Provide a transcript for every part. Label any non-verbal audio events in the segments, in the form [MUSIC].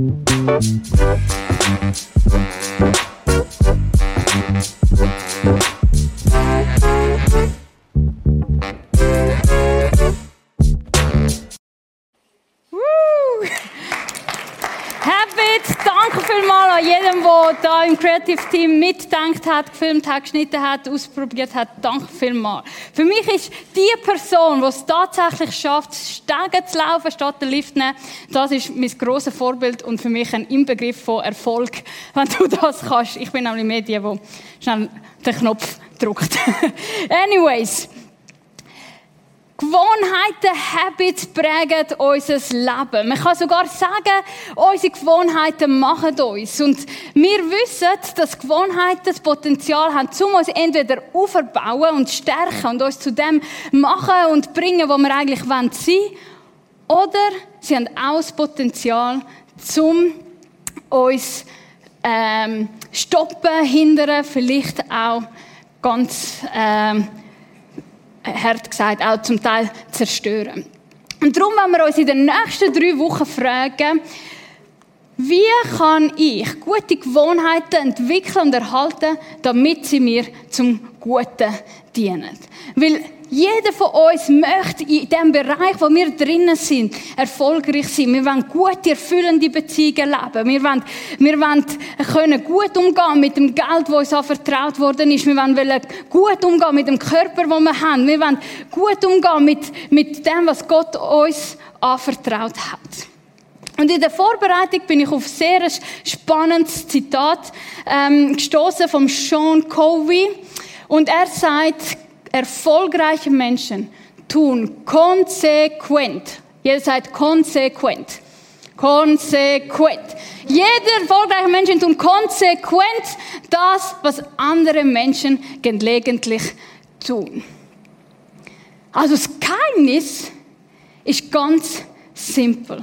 Thank you. Creative Team mitgedacht hat, gefilmt hat, geschnitten hat, ausprobiert hat. Danke vielmals. Für mich ist die Person, die es tatsächlich schafft, Stege zu laufen, statt den Lift nehmen, das ist mein grosses Vorbild und für mich ein Inbegriff von Erfolg, [LAUGHS] wenn du das kannst. Ich bin nämlich mehr die, die schnell den Knopf drückt. [LAUGHS] Anyways. Gewohnheiten, Habits prägen unser Leben. Man kann sogar sagen, unsere Gewohnheiten machen uns. Und wir wissen, dass Gewohnheiten das Potenzial haben, um uns entweder aufzubauen und stärken und uns zu dem machen und bringen, wo wir eigentlich sein wollen. Oder sie haben auch das Potenzial, um uns ähm, stoppen, hindern, vielleicht auch ganz ähm, hart gesagt, auch zum Teil zerstören. Und darum wollen wir uns in den nächsten drei Wochen fragen, wie kann ich gute Gewohnheiten entwickeln und erhalten, damit sie mir zum Guten dienen? Weil jeder von uns möchte in dem Bereich, wo wir drinnen sind, erfolgreich sein. Wir wollen gute, erfüllende Beziehungen leben. Wir wollen, wir wollen können gut umgehen mit dem Geld, das uns anvertraut worden ist. Wir wollen gut umgehen mit dem Körper, den wir haben. Wir wollen gut umgehen mit, mit dem, was Gott uns anvertraut hat. Und in der Vorbereitung bin ich auf ein sehr spannendes Zitat ähm, gestoßen vom Sean Covey. Und er sagt, erfolgreiche Menschen tun konsequent. Jeder sagt konsequent. Konsequent. Jeder erfolgreiche Mensch tun konsequent das, was andere Menschen gelegentlich tun. Also das Geheimnis ist ganz simpel.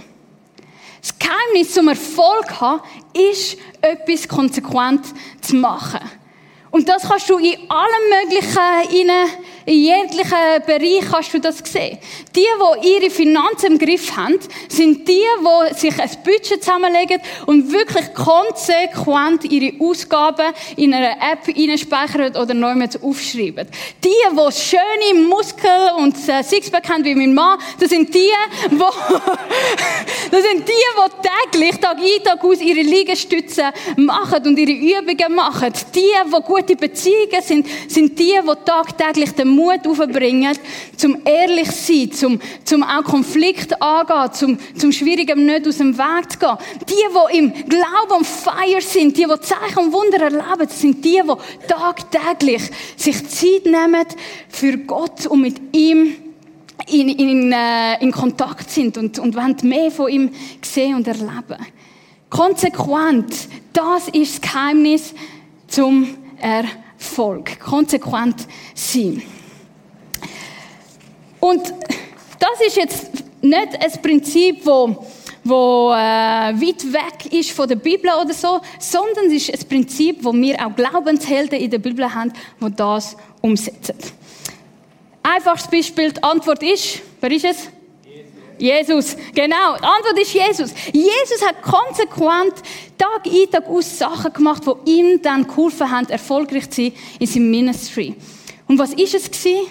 Das Geheimnis zum Erfolg haben, ist, etwas konsequent zu machen. Und das kannst du in allen möglichen, in jeglichen Bereich kannst du das sehen. Die, die ihre Finanzen im Griff haben, sind die, die sich ein Budget zusammenlegen und wirklich konsequent ihre Ausgaben in einer App speichern oder neu aufschreiben. Die, die schöne Muskeln und Sixpack haben wie mein Mann, das sind die, die, [LAUGHS] das sind die, die täglich, Tag ein, Tag aus ihre Liegestütze machen und ihre Übungen machen. Die, die gute Beziehungen sind, sind die, die tagtäglich den Mut aufbringen, zum ehrlich sein, zum, zum auch Konflikt angehen, zum, zum Schwierigen nicht aus dem Weg zu gehen. Die, die im Glauben und Feier sind, die, die Zeichen und Wunder erleben, sind die, die tagtäglich sich Zeit nehmen für Gott und mit ihm in, in, äh, in Kontakt sind und, und wollen mehr von ihm sehen und erleben. Konsequent, das ist das Geheimnis zum Erfolg. Konsequent sein. Und das ist jetzt nicht ein Prinzip, wo wo äh, weit weg ist von der Bibel oder so, sondern es ist ein Prinzip, wo wir auch Glaubenshelden in der Bibel haben, die das umsetzen. Einfaches Beispiel, die Antwort ist, wer ist es? Jesus, genau. Die Antwort ist Jesus. Jesus hat konsequent Tag ein, Tag aus Sachen gemacht, die ihm dann geholfen haben, erfolgreich zu sein in seinem Ministry. Und was ist es gewesen?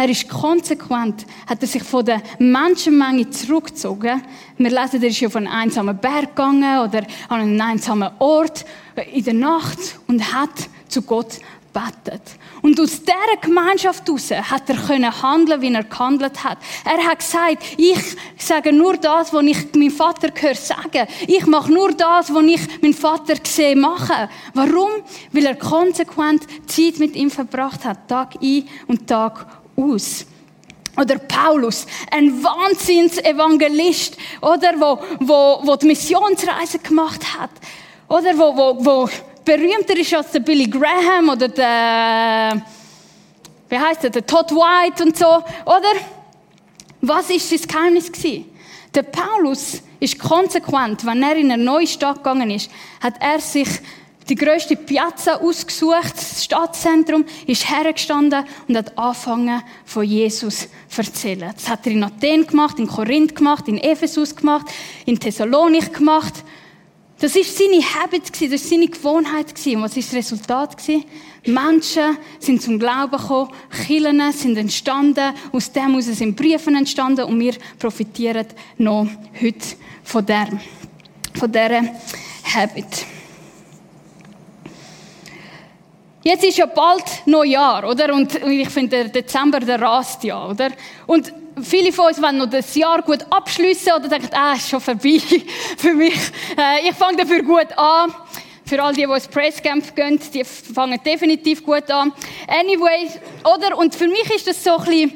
Er ist konsequent, hat er sich von der Menschenmenge zurückgezogen. Wir lesen, er ist auf einen einsamen Berg gegangen oder an einen einsamen Ort in der Nacht und hat zu Gott betet. Und aus dieser Gemeinschaft heraus hat er können handeln, wie er gehandelt hat. Er hat gesagt, ich sage nur das, was ich meinem Vater höre sagen. Ich mache nur das, was ich meinen Vater sehe machen. Warum? Weil er konsequent Zeit mit ihm verbracht hat, Tag ein und Tag aus. Oder Paulus, ein Wahnsinnsevangelist, oder, wo, wo, wo die Missionsreise gemacht hat. Oder wo, wo, wo berühmter ist als der Billy Graham oder der, wie heißt der, der Todd White und so, oder? Was ist das Geheimnis gewesen? Der Paulus ist konsequent, wenn er in eine neue Stadt gegangen ist, hat er sich die grösste Piazza ausgesucht, das Stadtzentrum, ist hergestanden und hat angefangen, von Jesus zu erzählen. Das hat er in Athen gemacht, in Korinth gemacht, in Ephesus gemacht, in Thessalonik gemacht. Das ist seine Habit, das ist seine Gewohnheit. Und was ist das Resultat? Menschen sind zum Glauben gekommen, Kirchen sind entstanden, aus dem heraus sind Briefe entstanden und wir profitieren noch heute von der, von dieser Habit. Jetzt ist ja bald Neujahr, oder? Und ich finde, der Dezember, der rast ja, oder? Und viele von uns wollen noch das Jahr gut abschließen oder denken, ah, ist schon vorbei [LAUGHS] für mich. Äh, ich fange dafür gut an. Für all die, die ins Presscamp gehen, die fangen definitiv gut an. Anyway, oder? Und für mich ist das so ein bisschen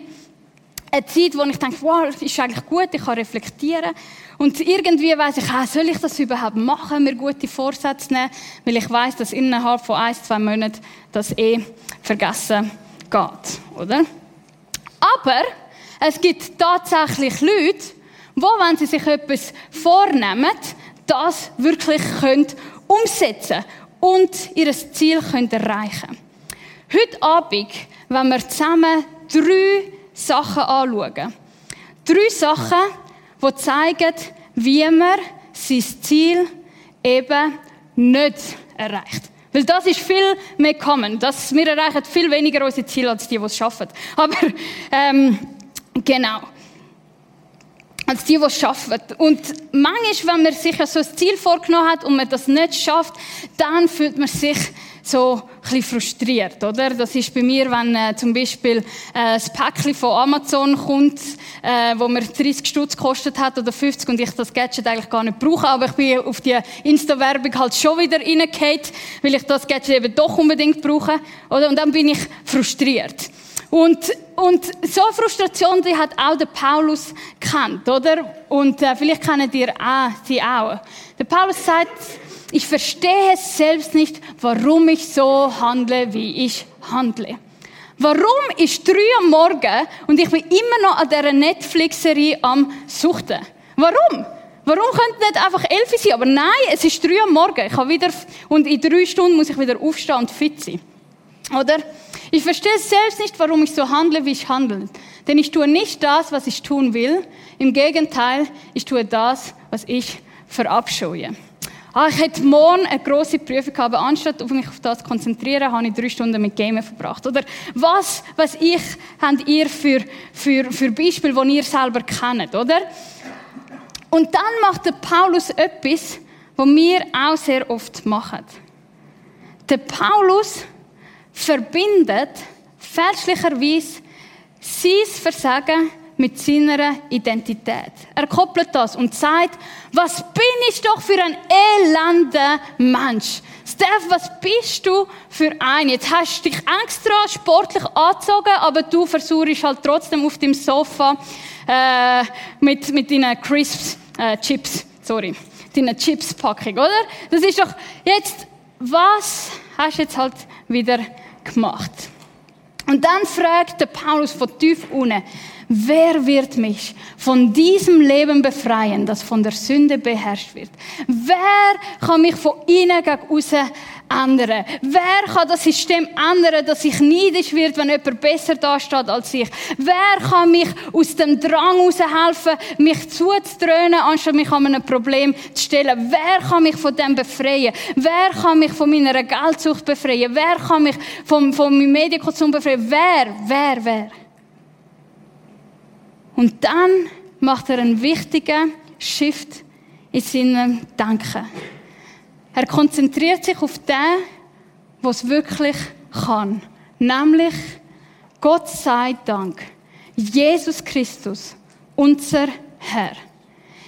eine Zeit, wo ich denke, wow, ist eigentlich gut, ich kann reflektieren. Und irgendwie weiß ich, ah, soll ich das überhaupt machen, mir gute Vorsätze nehmen, weil ich weiß, dass innerhalb von ein, zwei Monaten das eh vergessen geht, oder? Aber es gibt tatsächlich Leute, wo, wenn sie sich etwas vornehmen, das wirklich können umsetzen und ihr Ziel können erreichen. Heute Abend, wenn wir zusammen drei Sachen anschauen. Drei Sachen, die zeigen, wie man sein Ziel eben nicht erreicht. Weil das ist viel mehr common. Das, wir erreichen viel weniger unsere Ziele als die, die es schaffen. [LAUGHS] Aber ähm, genau. Als die, die es schaffen. Und manchmal, wenn man sich so ein Ziel vorgenommen hat und man das nicht schafft, dann fühlt man sich so ein frustriert, oder? Das ist bei mir, wenn äh, zum Beispiel äh, das Päckchen von Amazon kommt, äh, wo mir 30 Stutz gekostet hat oder 50 und ich das Gadget eigentlich gar nicht brauche, aber ich bin auf die Insta-Werbung halt schon wieder reingefallen, weil ich das Gadget eben doch unbedingt brauche, oder? Und dann bin ich frustriert. Und, und so Frustration, die hat auch der Paulus kennt, oder? Und äh, vielleicht kennt ihr auch, sie auch. Der Paulus sagt, ich verstehe selbst nicht, warum ich so handle, wie ich handle. Warum ist drei am Morgen und ich bin immer noch an dieser Netflix-Serie am Suchten? Warum? Warum könnte nicht einfach elf sein? Aber nein, es ist drei am Morgen. Ich habe wieder, und in drei Stunden muss ich wieder aufstehen und fit sein. Oder? Ich verstehe selbst nicht, warum ich so handle, wie ich handle. Denn ich tue nicht das, was ich tun will. Im Gegenteil, ich tue das, was ich verabscheue. Ah, ich hätte morgen eine grosse Prüfung gehabt, anstatt auf mich auf das zu konzentrieren, habe ich drei Stunden mit Gamen verbracht. Oder was, was ich, habt ihr für, für, für Beispiele, die ihr selber kennt, oder? Und dann macht der Paulus etwas, was wir auch sehr oft machen. Der Paulus verbindet fälschlicherweise sein Versagen mit seiner Identität. Er koppelt das und sagt, was bin ich doch für ein elender Mensch? Steph, was bist du für ein? Jetzt hast du dich extra sportlich angezogen, aber du versuchst halt trotzdem auf dem Sofa äh, mit, mit deinen Crisps, äh, Chips, sorry, deinen Chips-Packung, oder? Das ist doch, jetzt, was hast du jetzt halt wieder gemacht? Und dann fragt der Paulus von tief unten, Wer wird mich von diesem Leben befreien, das von der Sünde beherrscht wird? Wer kann mich von innen gegen außen ändern? Wer kann das System ändern, dass ich neidisch wird, wenn jemand besser dasteht als ich? Wer kann mich aus dem Drang heraushelfen, mich zuzudröhnen, anstatt mich an einem Problem zu stellen? Wer kann mich von dem befreien? Wer kann mich von meiner Geldsucht befreien? Wer kann mich von meinem Medienkonsum befreien? Wer? Wer? Wer? Und dann macht er einen wichtigen Shift in seinem Denken. Er konzentriert sich auf den, was wirklich kann. Nämlich, Gott sei Dank, Jesus Christus, unser Herr.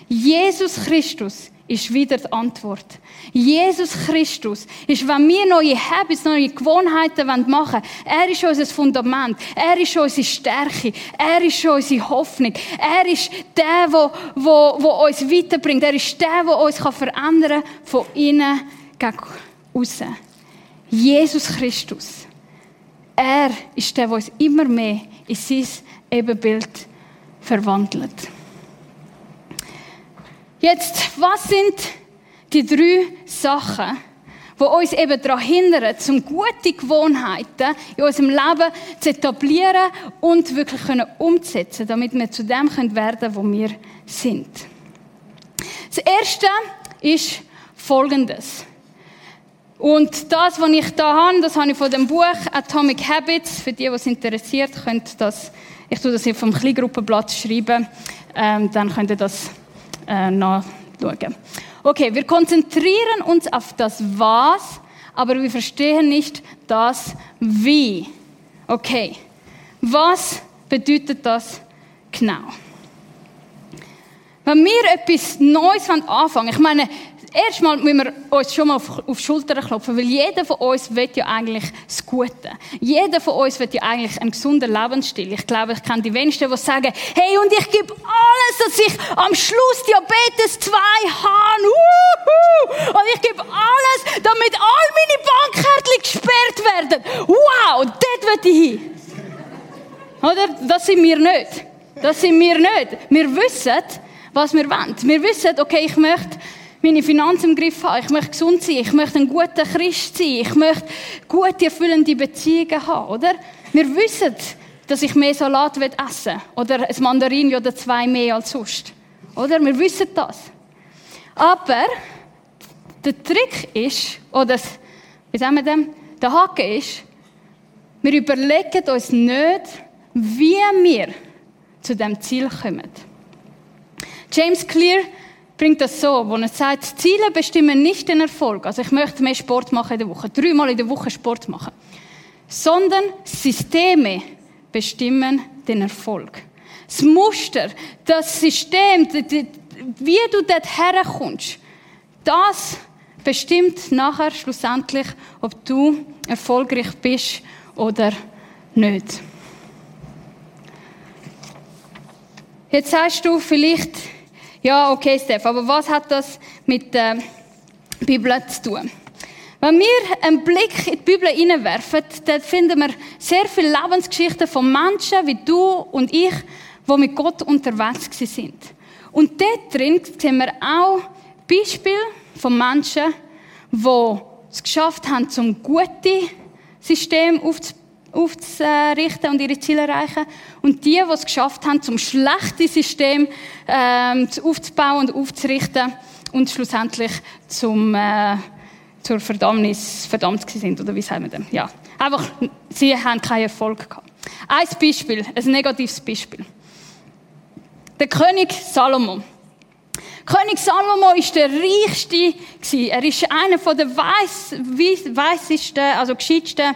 Jesus Christus ist wieder die Antwort. Jesus Christus ist, wenn wir neue Habits, neue Gewohnheiten machen wollen, er ist unser Fundament, er ist unsere Stärke, er ist unsere Hoffnung, er ist der, der, der, der uns weiterbringt, er ist der, der uns verändern kann, von innen gegen außen. Jesus Christus. Er ist der, der uns immer mehr in sein Ebenbild verwandelt. Jetzt, was sind die drei Sachen, die uns eben daran hindern, zum gute Gewohnheiten in unserem Leben zu etablieren und wirklich umzusetzen, damit wir zu dem werden können, wo wir sind. Das erste ist Folgendes. Und das, was ich da habe, das habe ich von dem Buch Atomic Habits. Für die, die es interessiert, könnt das, ich tue das hier vom Kleingruppenblatt schreiben, ähm, dann könnt ihr das äh, nachschauen. Okay, wir konzentrieren uns auf das Was, aber wir verstehen nicht das Wie. Okay, was bedeutet das genau? Wenn wir etwas Neues anfangen, ich meine, erstmal müssen wir uns schon mal auf, auf die Schulter klopfen, weil jeder von uns will ja eigentlich das Gute. Jeder von uns will ja eigentlich einen gesunden Lebensstil. Ich glaube, ich kenne die wenigsten, die sagen, hey, und ich gebe alles, dass ich am Schluss Diabetes 2 habe. Uhuhu. Und ich gebe alles, damit all meine Bankkärtchen gesperrt werden. Wow, dort will ich hin. Oder? Das sind wir nicht. Das sind wir nicht. Wir wissen, was wir wollen. Wir wissen, okay, ich möchte meine Finanzen im Griff haben. Ich möchte gesund sein. Ich möchte ein guter Christ sein. Ich möchte gute, erfüllende Beziehungen haben, oder? Wir wissen, dass ich mehr Salat essen will. Oder ein Mandarin oder zwei mehr als sonst. Oder? Wir wissen das. Aber der Trick ist, oder wie sagen wir dem? Der Haken ist, wir überlegen uns nicht, wie wir zu dem Ziel kommen. James Clear bringt das so, wo er sagt, Ziele bestimmen nicht den Erfolg. Also ich möchte mehr Sport machen in der Woche, dreimal in der Woche Sport machen. Sondern Systeme bestimmen den Erfolg. Das Muster, das System, wie du dort herkommst, das bestimmt nachher schlussendlich, ob du erfolgreich bist oder nicht. Jetzt sagst du vielleicht, ja, okay, Steph, aber was hat das mit der Bibel zu tun? Wenn wir einen Blick in die Bibel hineinwerfen, dann finden wir sehr viele Lebensgeschichten von Menschen wie du und ich, die mit Gott unterwegs sind. Und dort drin sehen wir auch Beispiele von Menschen, die es geschafft haben, zum gute System aufzubauen aufzurichten und ihre Ziele erreichen. Und die, die es geschafft haben, zum schlechten System ähm, aufzubauen und aufzurichten und schlussendlich zum, äh, zur Verdammnis verdammt sind. Oder wie sagen wir das? Ja. Einfach, sie haben keinen Erfolg gehabt. Ein Beispiel, ein negatives Beispiel. Der König Salomo. König Salomo ist der reichste Er ist einer der weißesten, also gescheitsten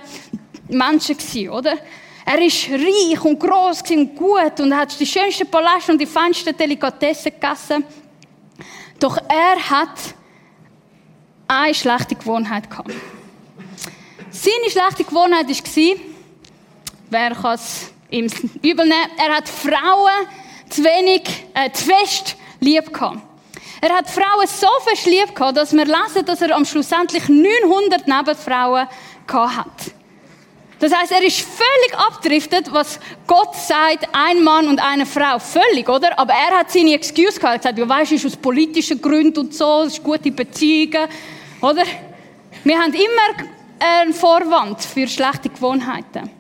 Menschen gewesen, oder? Er ist reich und groß und gut und hat die schönsten Paläste und die feinsten Delikatessen gegessen. Doch er hat eine schlechte Gewohnheit gehabt. Seine schlechte Gewohnheit war, wer kann es ihm übel nehmen, er hat Frauen zu wenig, äh, zu fest lieb gehabt. Er hat Frauen so fest lieb gehabt, dass wir lesen, dass er am schlussendlich 900 Nebenfrauen gehabt hat. Das heißt, er ist völlig abdriftet, was Gott sagt, ein Mann und eine Frau. Völlig, oder? Aber er hat seine Excuse gehabt. Er hat gesagt, du weißt, es ist aus politischen Gründen und so, es ist gute Beziehungen, oder? Wir haben immer einen Vorwand für schlechte Gewohnheiten.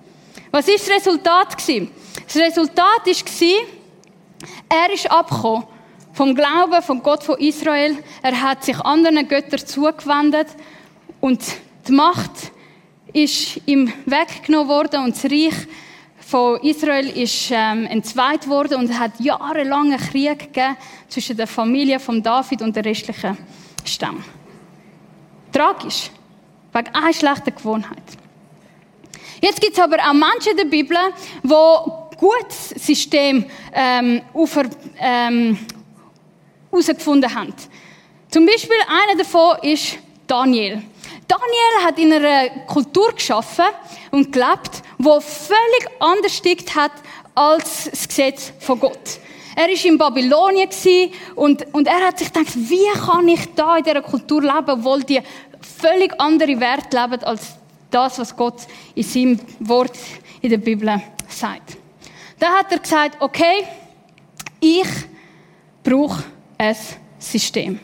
Was ist das Resultat gewesen? Das Resultat war, er ist abgekommen vom Glauben von Gott von Israel. Er hat sich anderen Göttern zugewendet und die Macht ist ihm weggenommen worden und das Reich von Israel ist ähm, entzweit worden und es hat jahrelange Krieg zwischen der Familie von David und der restlichen Stamm. Tragisch, wegen einer schlechten Gewohnheit. Jetzt gibt es aber auch Menschen in der Bibel, die gutes System ähm, ähm, herausgefunden haben. Zum Beispiel einer davon ist Daniel. Daniel hat in einer Kultur geschaffen und gelebt, wo völlig anders stickt hat als das Gesetz von Gott. Er war in Babylonien und, und er hat sich gedacht, wie kann ich da in dieser Kultur leben, obwohl die völlig andere Werte leben als das, was Gott in seinem Wort in der Bibel sagt. Da hat er gesagt, okay, Ich brauche ein System.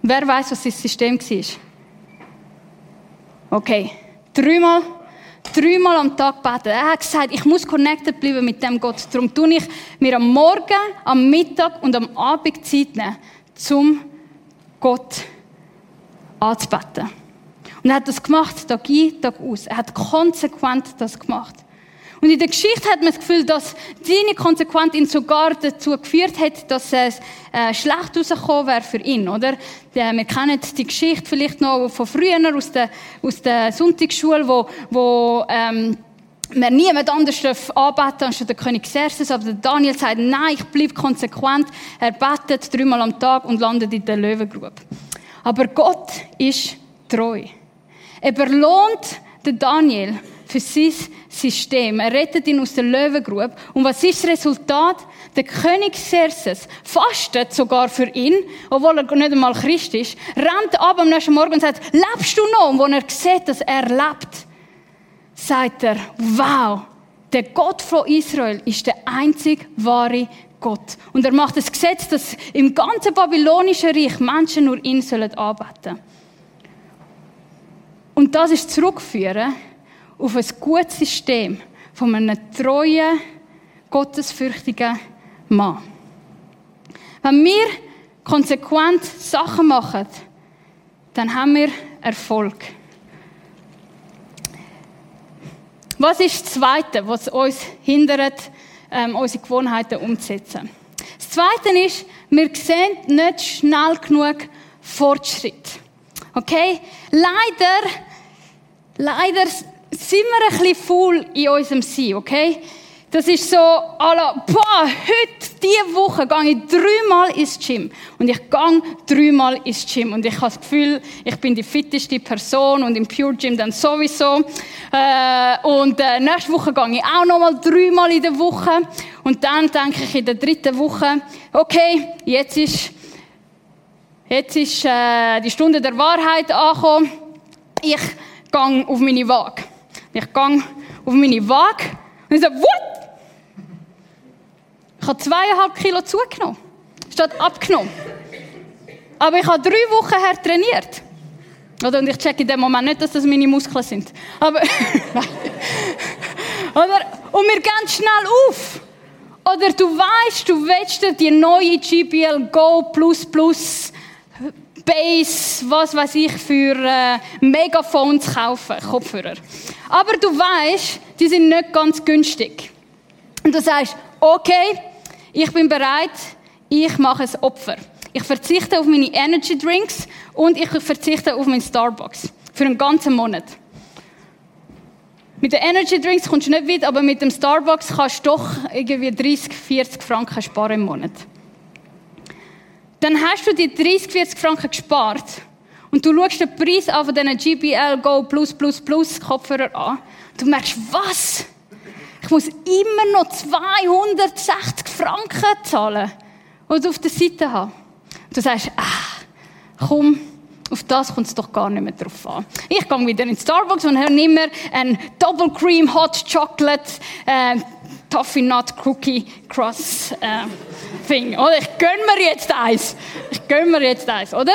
Wer weiß, was das System war? Okay, dreimal, dreimal am Tag beten. Er hat gesagt, ich muss connected bleiben mit dem Gott. Darum tue ich mir am Morgen, am Mittag und am Abend Zeit nehmen, um Gott anzubeten. Und er hat das gemacht, Tag ein, Tag aus. Er hat konsequent das gemacht. Und in der Geschichte hat man das Gefühl, dass seine Konsequenz ihn sogar dazu geführt hat, dass es äh, schlecht rausgekommen wäre für ihn, oder? Wir kennen die Geschichte vielleicht noch von früher aus der, aus der Sonntagsschule, wo, wo ähm, man niemand anders anbeten als der König Xerxes, aber Daniel sagt, nein, ich bleibe konsequent. Er betet dreimal am Tag und landet in der Löwengrube. Aber Gott ist treu. Er belohnt den Daniel für sein System. Er rettet ihn aus der Löwengrube. Und was ist das Resultat? Der König Xerxes fastet sogar für ihn, obwohl er nicht einmal Christ ist, rennt ab am nächsten Morgen und sagt, lebst du noch? Und wenn er sieht, dass er lebt, sagt er, wow, der Gott von Israel ist der einzig wahre Gott. Und er macht das Gesetz, dass im ganzen babylonischen Reich Menschen nur ihn sollen anbeten. Und das ist zurückführen auf ein gutes System von einem treuen, gottesfürchtigen Mann. Wenn wir konsequent Sachen machen, dann haben wir Erfolg. Was ist das Zweite, was uns hindert, ähm, unsere Gewohnheiten umzusetzen? Das Zweite ist, wir sehen nicht schnell genug Fortschritt. Okay? Leider, leider sind wir ein bisschen faul in unserem Sein, okay? Das ist so, alla, boah, heute, diese Woche, gehe ich dreimal ins Gym. Und ich gehe dreimal ins Gym. Und ich habe das Gefühl, ich bin die fitteste Person und im Pure Gym dann sowieso. Äh, und äh, nächste Woche gehe ich auch nochmal dreimal in der Woche. Und dann denke ich in der dritten Woche, okay, jetzt ist, jetzt ist äh, die Stunde der Wahrheit angekommen. Ich gehe auf meine Waage. Ich gehe auf meine Waage und ich sage, what? Ich habe zweieinhalb Kilo zugenommen. Statt abgenommen. Aber ich habe drei Wochen her trainiert. Oder? Und ich checke in dem Moment nicht, dass das meine Muskeln sind. Aber, [LAUGHS] oder? Und wir gehen schnell auf. Oder du weißt, du willst dir die neue GBL Go Plus Plus Base, was weiß ich, für äh, Megaphones kaufen, Kopfhörer. Aber du weißt, die sind nicht ganz günstig. Und du sagst, okay, ich bin bereit, ich mache ein Opfer. Ich verzichte auf meine Energy Drinks und ich verzichte auf meinen Starbucks. Für einen ganzen Monat. Mit den Energy Drinks kommst du nicht weit, aber mit dem Starbucks kannst du doch irgendwie 30, 40 Franken sparen im Monat. Dann hast du die 30, 40 Franken gespart und du schaust den Preis an von diesen GBL Go Plus Plus Plus Kopfhörer an. Du merkst, was? Ich muss immer noch 260 Franken zahlen und auf der Seite haben. Du sagst, ah, komm, auf das kommt es doch gar nicht mehr drauf an. Ich gehe wieder in Starbucks und habe immer ein Double Cream Hot Chocolate äh, Toffee Nut Cookie Cross äh, Thing. Oder? Ich gönne mir jetzt eins. Ich gönne mir jetzt eins, oder?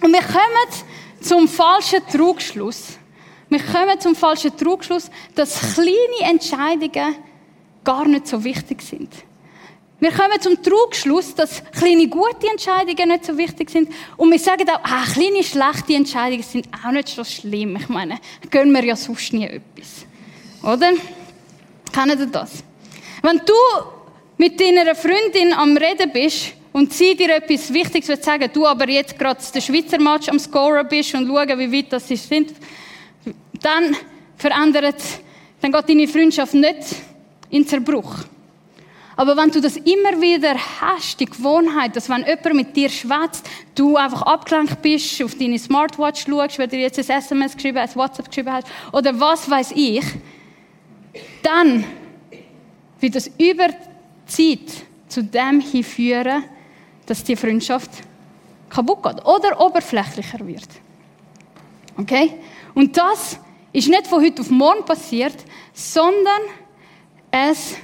Und wir kommen zum falschen Trugschluss. Wir kommen zum falschen Trugschluss, dass kleine Entscheidungen gar nicht so wichtig sind. Wir kommen zum Trugschluss, dass kleine gute Entscheidungen nicht so wichtig sind. Und wir sagen auch, ah, kleine schlechte Entscheidungen sind auch nicht so schlimm. Ich meine, gönnen wir ja sonst nie etwas. Oder? Kennen Sie das? Wenn du mit deiner Freundin am Reden bist und sie dir etwas Wichtiges wird sagen, du aber jetzt gerade den Schweizer Match am Scorer bist und schauen, wie weit das sie sind, dann verändert, dann geht deine Freundschaft nicht in Zerbruch. Aber wenn du das immer wieder hast, die Gewohnheit, dass wenn jemand mit dir schwätzt, du einfach abgelenkt bist, auf deine Smartwatch schaust, wenn du jetzt ein SMS geschrieben hast, ein WhatsApp geschrieben hast, oder was weiß ich, dann wird das über Zeit zu dem hinführen, dass die Freundschaft kaputt geht oder oberflächlicher wird. Okay? Und das ist nicht von heute auf morgen passiert, sondern es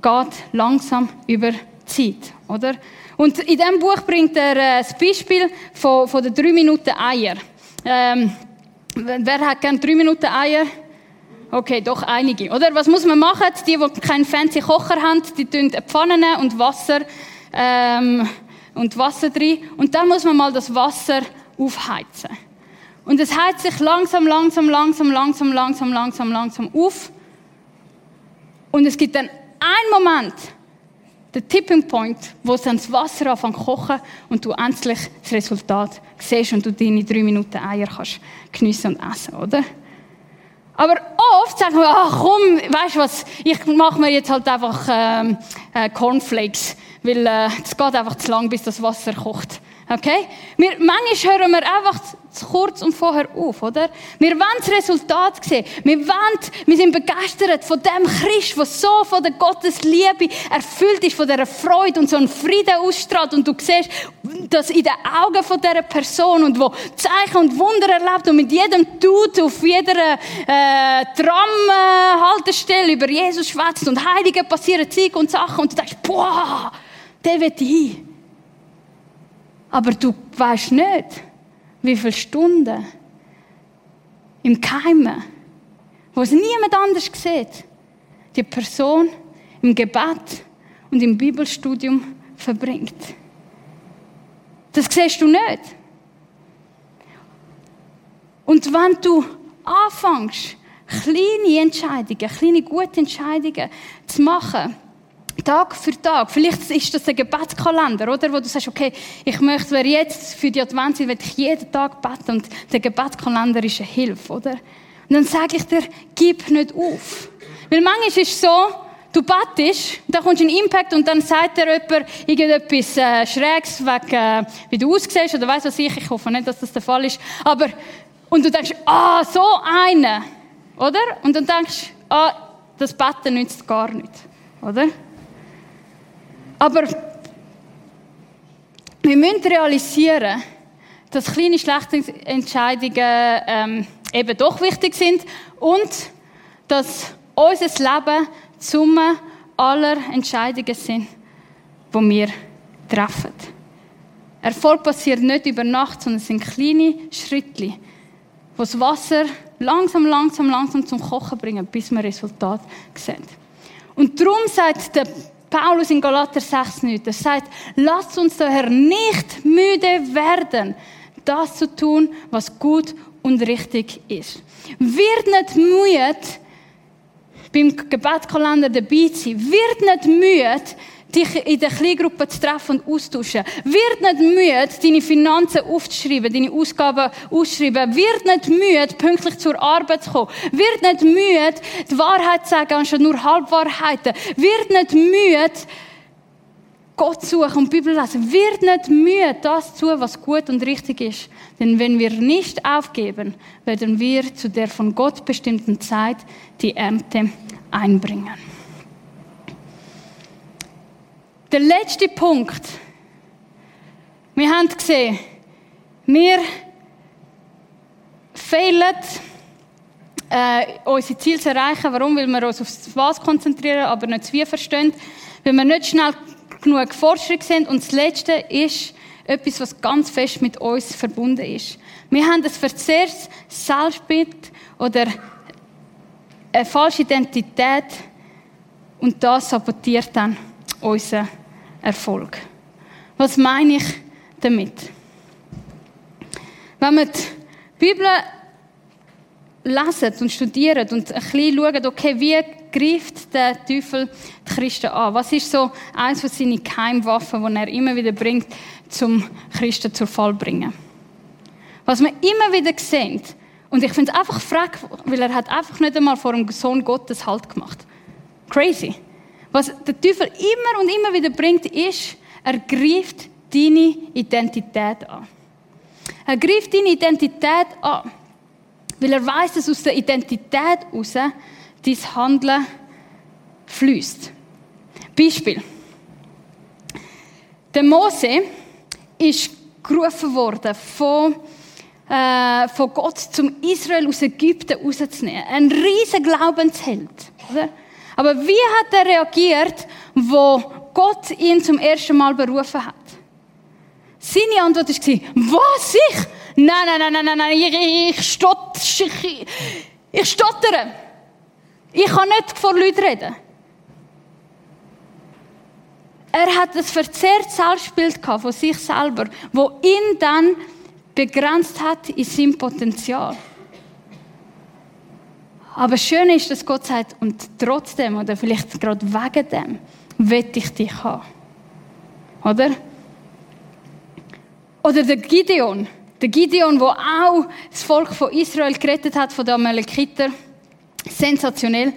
geht langsam über Zeit, oder? Und in diesem Buch bringt er äh, das Beispiel von, von den drei Minuten Eier. Ähm, wer hat gern drei Minuten Eier? Okay, doch einige, oder? Was muss man machen? Die, die keinen fancy Kocher haben, die tun Pfannen und Wasser, ähm, und Wasser drin. Und dann muss man mal das Wasser aufheizen. Und es heizt sich langsam, langsam, langsam, langsam, langsam, langsam, langsam auf. Und es gibt dann einen Moment, der Tipping Point, wo dann das Wasser anfängt zu kochen und du endlich das Resultat siehst und du deine drei Minuten Eier kannst geniessen und essen, oder? Aber oft sagen wir, ach komm, weißt du was, ich mache mir jetzt halt einfach ähm, äh, Cornflakes, weil äh, es geht einfach zu lang, bis das Wasser kocht. Okay? Wir, manchmal hören wir einfach zu kurz und vorher auf, oder? Wir wollen das Resultat sehen. Wir wollen, wir sind begeistert von dem Christ, der so von der Gottes Liebe erfüllt ist, von dieser Freude und so einen Frieden ausstrahlt. Und du siehst das in den Augen von dieser Person und wo Zeichen und Wunder erlebt und mit jedem Tut auf jeder äh, Tram-Haltestelle über Jesus schwätzt und Heilige passieren Zeug und Sachen und du denkst, boah, der wird hin. Aber du weißt nicht, wie viele Stunden im Keimen, wo es niemand anders sieht, die Person im Gebet und im Bibelstudium verbringt. Das siehst du nicht. Und wenn du anfängst, kleine Entscheidungen, kleine gute Entscheidungen zu machen, Tag für Tag. Vielleicht ist das ein Gebetskalender, oder? Wo du sagst, okay, ich möchte wer jetzt für die Adventszeit, will ich jeden Tag beten und der Gebetskalender ist eine Hilfe, oder? Und dann sage ich dir, gib nicht auf. Weil manchmal ist es so, du bettest, da kommst du in Impact und dann sagt dir jemand irgendetwas äh, Schräges wegen, äh, wie du aussiehst oder weiss was ich, ich hoffe nicht, dass das der Fall ist, aber, und du denkst, ah, so eine, oder? Und dann denkst ah, das Betten nützt gar nichts, oder? Aber wir müssen realisieren, dass kleine schlechte Entscheidungen ähm, eben doch wichtig sind und dass unser Leben die Summe aller Entscheidungen sind, die wir treffen. Erfolg passiert nicht über Nacht, sondern es sind kleine Schritte, wo das Wasser langsam, langsam, langsam zum Kochen bringen, bis wir Resultat sehen. Und darum sagt der Paulus in Galater 6 nicht. Er sagt, lasst uns daher nicht müde werden, das zu tun, was gut und richtig ist. Wird nicht müde, beim Gebetskalender dabei zu sein. Wird nicht müde, dich in der Kleingruppe zu treffen und austauschen. Wird nicht müde, deine Finanzen aufzuschreiben, deine Ausgaben auszuschreiben. Wird nicht müde, pünktlich zur Arbeit zu kommen. Wird nicht müde, die Wahrheit zu sagen, anstatt nur Halbwahrheiten. Wird nicht müde, Gott suchen und Bibel lesen. Wird nicht müde, das zu tun, was gut und richtig ist. Denn wenn wir nicht aufgeben, werden wir zu der von Gott bestimmten Zeit die Ernte einbringen. Der letzte Punkt. Wir haben gesehen, wir fehlen, äh, unsere Ziele zu erreichen. Warum? Weil wir uns auf was konzentrieren, aber nicht zu viel verstehen. Weil wir nicht schnell genug Fortschritt sind. Und das Letzte ist etwas, was ganz fest mit uns verbunden ist. Wir haben ein verzerrtes Selbstbild oder eine falsche Identität und das sabotiert dann unseren Erfolg. Was meine ich damit? Wenn wir die Bibel lesen und studieren und ein bisschen schauen, okay, wie greift der Teufel die Christen an? Was ist so eines von seinen Keimwaffen, die er immer wieder bringt, zum Christen zur Fall zu bringen? Was wir immer wieder sehen, und ich finde es einfach frag, weil er hat einfach nicht einmal vor dem Sohn Gottes Halt gemacht. Crazy. Was der Teufel immer und immer wieder bringt, ist, er greift deine Identität an. Er greift deine Identität an, weil er weiß, dass aus der Identität heraus dein Handeln fließt. Beispiel. Der Mose ist gerufen worden von, äh, von Gott, zum Israel aus Ägypten rauszunehmen. Ein riesiger Glaubensheld. Oder? Aber wie hat er reagiert, wo Gott ihn zum ersten Mal berufen hat. Seine Antwort war, was, ich? Nein, nein, nein, nein, nein, ich, ich, ich, ich stottere. Ich kann nicht vor Leuten reden. Er hat ein verzerrtes Selbstbild von sich selber, wo ihn dann begrenzt hat in seinem Potenzial. Aber schön ist, dass Gott sagt, und trotzdem, oder vielleicht gerade wegen dem, will ich dich haben. Oder? Oder der Gideon. Der Gideon, der auch das Volk von Israel gerettet hat, von den Amalekiter. Sensationell.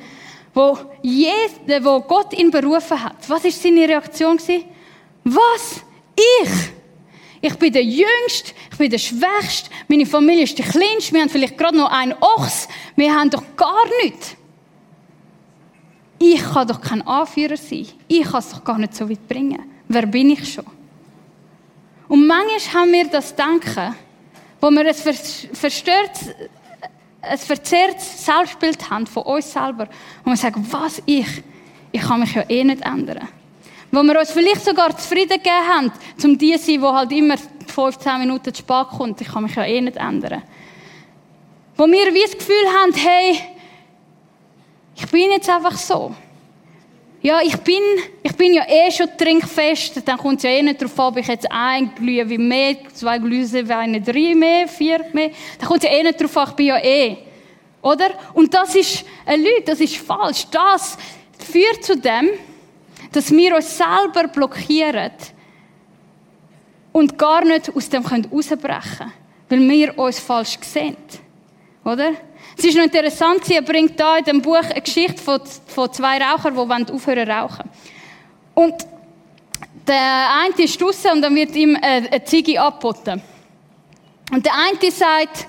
Wo, jeder, wo Gott ihn berufen hat. Was ist seine Reaktion Was? Ich? Ich bin der Jüngste, ich bin der Schwächste, meine Familie ist der Kleinste, wir haben vielleicht gerade noch einen Ochs, wir haben doch gar nichts. Ich kann doch kein Anführer sein. Ich kann es doch gar nicht so weit bringen. Wer bin ich schon? Und manchmal haben wir das Denken, wo wir ein verstörtes, ein verzerrtes Selbstbild haben von uns selber. Und wir sagen, was ich? Ich kann mich ja eh nicht ändern. Wo wir uns vielleicht sogar zufrieden gegeben haben, zum die zu sein, wo halt immer 15 Minuten zu spät kommt. Ich kann mich ja eh nicht ändern. Wo wir wie das Gefühl haben, hey, ich bin jetzt einfach so. Ja, ich bin, ich bin ja eh schon trinkfest, dann kommt es ja eh nicht darauf an, ob ich jetzt ein Glühwein mehr, zwei Glühweine, drei mehr, vier mehr, dann kommt es ja eh nicht darauf an, ich bin ja eh. Oder? Und das ist eine Lüge, das ist falsch. Das führt zu dem, dass wir uns selber blockieren und gar nicht aus dem herausbrechen können, weil wir uns falsch sehen. Oder? Es ist noch interessant, er bringt da in dem Buch eine Geschichte von, von zwei Rauchern, die aufhören zu rauchen. Und der eine ist draußen und dann wird ihm eine Ziege angeboten. Und der eine sagt,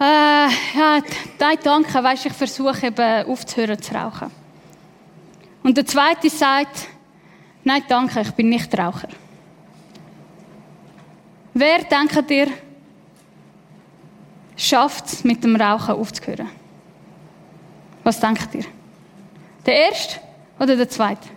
äh, ja, nein, danke, weißt, ich versuche eben aufzuhören zu rauchen. Und der zweite sagt, nein, danke, ich bin nicht Raucher. Wer, denkt ihr, schafft es, mit dem Rauchen aufzuhören? Was denkt ihr? Der erste oder der zweite?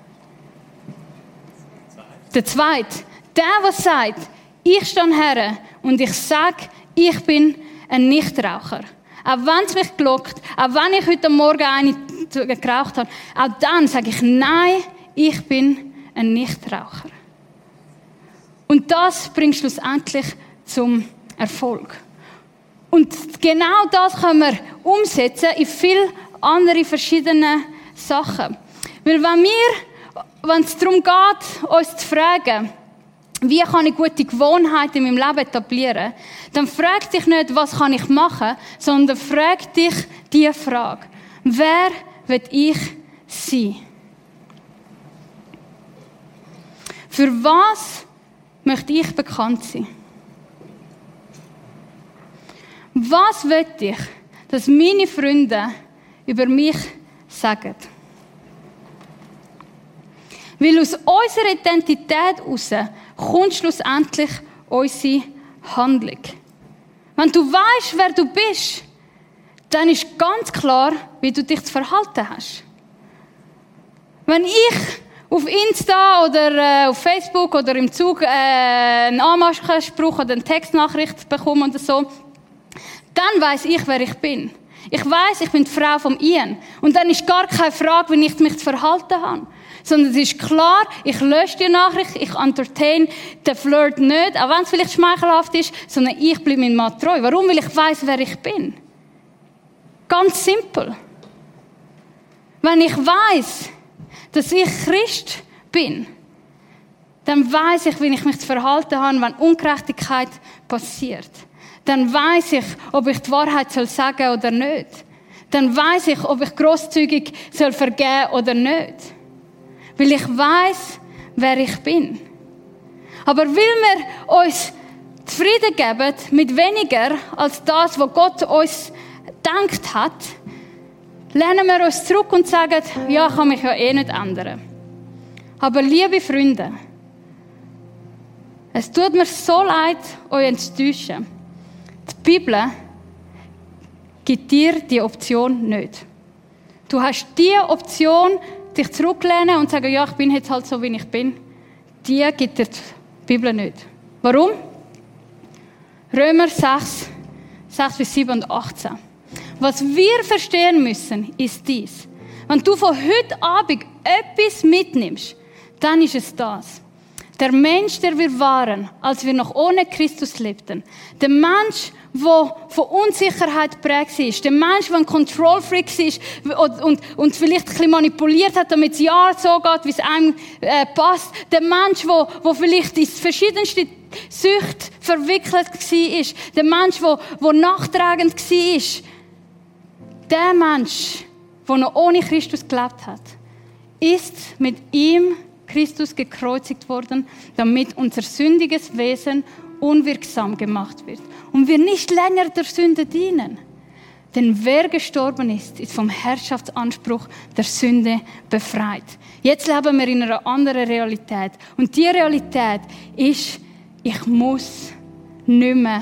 Der zweite. Der, der sagt, ich stehe her und ich sage, ich bin ein Nichtraucher. Auch wenn es mich glockt, auch wenn ich heute Morgen eine geraucht habe, auch dann sage ich, nein, ich bin ein Nichtraucher. Und das bringt schlussendlich zum Erfolg. Und genau das können wir umsetzen in viele andere verschiedene Sachen. Weil wenn wir, wenn es darum geht, uns zu fragen, wie kann ich gute Gewohnheiten in meinem Leben etablieren, dann frag dich nicht, was kann ich machen, sondern frag dich diese Frage. Wer will ich sein? Für was möchte ich bekannt sein? Was will ich, dass meine Freunde über mich sagen? Weil aus unserer Identität heraus kommt schlussendlich unsere Handlung. Wenn du weißt, wer du bist, dann ist ganz klar, wie du dich zu verhalten hast. Wenn ich auf Insta oder äh, auf Facebook oder im Zug äh, einen Anmachspruch oder eine Textnachricht bekomme oder so, dann weiß ich, wer ich bin. Ich weiß, ich bin die Frau vom Ian. Und dann ist gar keine Frage, wie ich mich zu verhalten habe. Sondern es ist klar, ich lösche die Nachricht, ich entertain den Flirt nicht, auch wenn es vielleicht schmeichelhaft ist, sondern ich bleibe meinem Mann treu. Warum? Weil ich weiß, wer ich bin. Ganz simpel. Wenn ich weiß, dass ich Christ bin, dann weiß ich, wie ich mich zu verhalten habe, wenn Ungerechtigkeit passiert dann weiß ich, ob ich die Wahrheit soll sagen oder nicht. Dann weiß ich, ob ich großzügig soll vergeben oder nicht. Weil ich weiß, wer ich bin. Aber will wir uns zufrieden geben mit weniger als das, was Gott uns gedacht hat, lehnen wir uns zurück und sagen, ja, ich kann mich ja eh nicht ändern. Aber liebe Freunde, es tut mir so leid, euch zu täuschen. Die Bibel gibt dir die Option nicht. Du hast die Option sich zurücklehnen und sagen, ja, ich bin jetzt halt so, wie ich bin, die gibt dir die Bibel nicht. Warum? Römer 6, 6 bis 7 und 18. Was wir verstehen müssen, ist dies. Wenn du von heute Abend etwas mitnimmst, dann ist es das. Der Mensch, der wir waren, als wir noch ohne Christus lebten. Der Mensch, der von Unsicherheit prägt ist. Der Mensch, der ein Control Freak ist und, und, und vielleicht ein bisschen manipuliert hat, damit es ja so geht, wie es einem äh, passt. Der Mensch, der, der vielleicht in verschiedenste Süchte verwickelt war. Der Mensch, der, der nachtragend war. Der Mensch, der noch ohne Christus gelebt hat, ist mit ihm Christus gekreuzigt worden, damit unser sündiges Wesen unwirksam gemacht wird und wir nicht länger der Sünde dienen. Denn wer gestorben ist, ist vom Herrschaftsanspruch der Sünde befreit. Jetzt leben wir in einer anderen Realität. Und die Realität ist, ich muss nicht mehr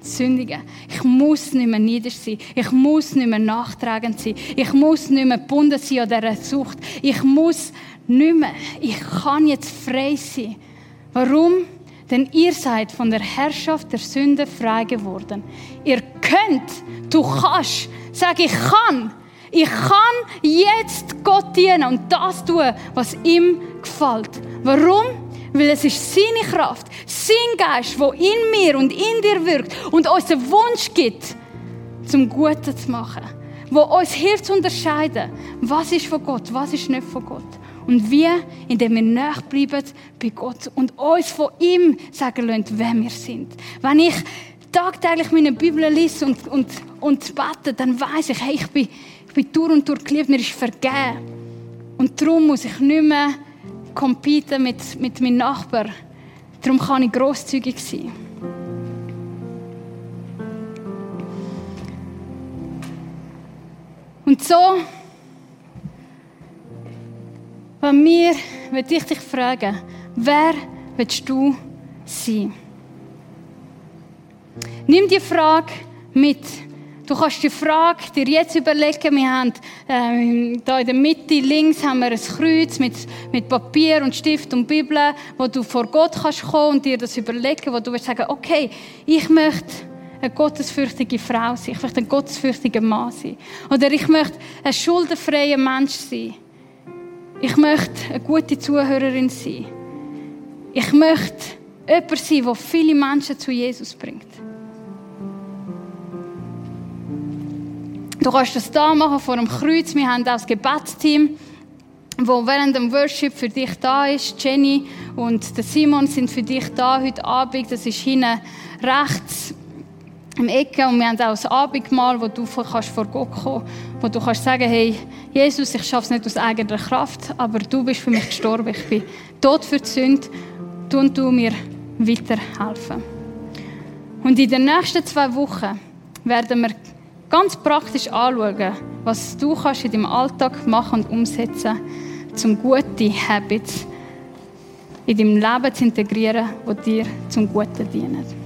sündigen. Ich muss nicht mehr niedrig sein. Ich muss nicht mehr nachtragend sein. Ich muss nicht mehr gebunden sein an dieser Sucht. Ich muss nicht mehr. Ich kann jetzt frei sein. Warum? Denn ihr seid von der Herrschaft der Sünde frei geworden. Ihr könnt, du kannst, sag ich kann. Ich kann jetzt Gott dienen und das tun, was ihm gefällt. Warum? Weil es ist seine Kraft, sein Geist, der in mir und in dir wirkt und uns einen Wunsch gibt, zum Guten zu machen. Wo uns hilft zu unterscheiden, was ist von Gott, was ist nicht von Gott. Und wir, indem wir nachbleiben bei Gott und uns von ihm sagen lassen, wer wir sind. Wenn ich tagtäglich meine Bibel lese und, und, und bete, dann weiß ich, hey, ich bin, ich bin durch und durch geliebt, mir ist vergeben. Und darum muss ich nicht mehr competen mit, mit meinem Nachbarn. Darum kann ich grosszügig sein. Und so bei mir möchte ich dich fragen, wer willst du sein? Nimm die Frage mit. Du kannst die Frage dir jetzt überlegen. Wir haben ähm, da in der Mitte links haben wir ein Kreuz mit, mit Papier und Stift und Bibel, wo du vor Gott kannst kommen und dir das überlegen, wo du willst sagen, okay, ich möchte eine gottesfürchtige Frau sein, ich möchte ein gottesfürchtiger Mann sein, oder ich möchte ein schuldenfreier Mensch sein. Ich möchte eine gute Zuhörerin sein. Ich möchte jemand sein, der viele Menschen zu Jesus bringt. Du kannst das da machen vor dem Kreuz. Wir haben auch das Gebetsteam, wo während dem Worship für dich da ist. Jenny und Simon sind für dich da heute Abend. Das ist hinten rechts im Ecke und wir haben auch ein Abendmahl, wo du kannst vor Gott kommen wo du kannst sagen, hey, Jesus, ich schaffe es nicht aus eigener Kraft, aber du bist für mich gestorben. Ich bin tot für die Sünde. Du und du mir weiterhelfen. Und in den nächsten zwei Wochen werden wir ganz praktisch anschauen, was du kannst in deinem Alltag machen und umsetzen, um gute Habits in deinem Leben zu integrieren, die dir zum Guten dienen.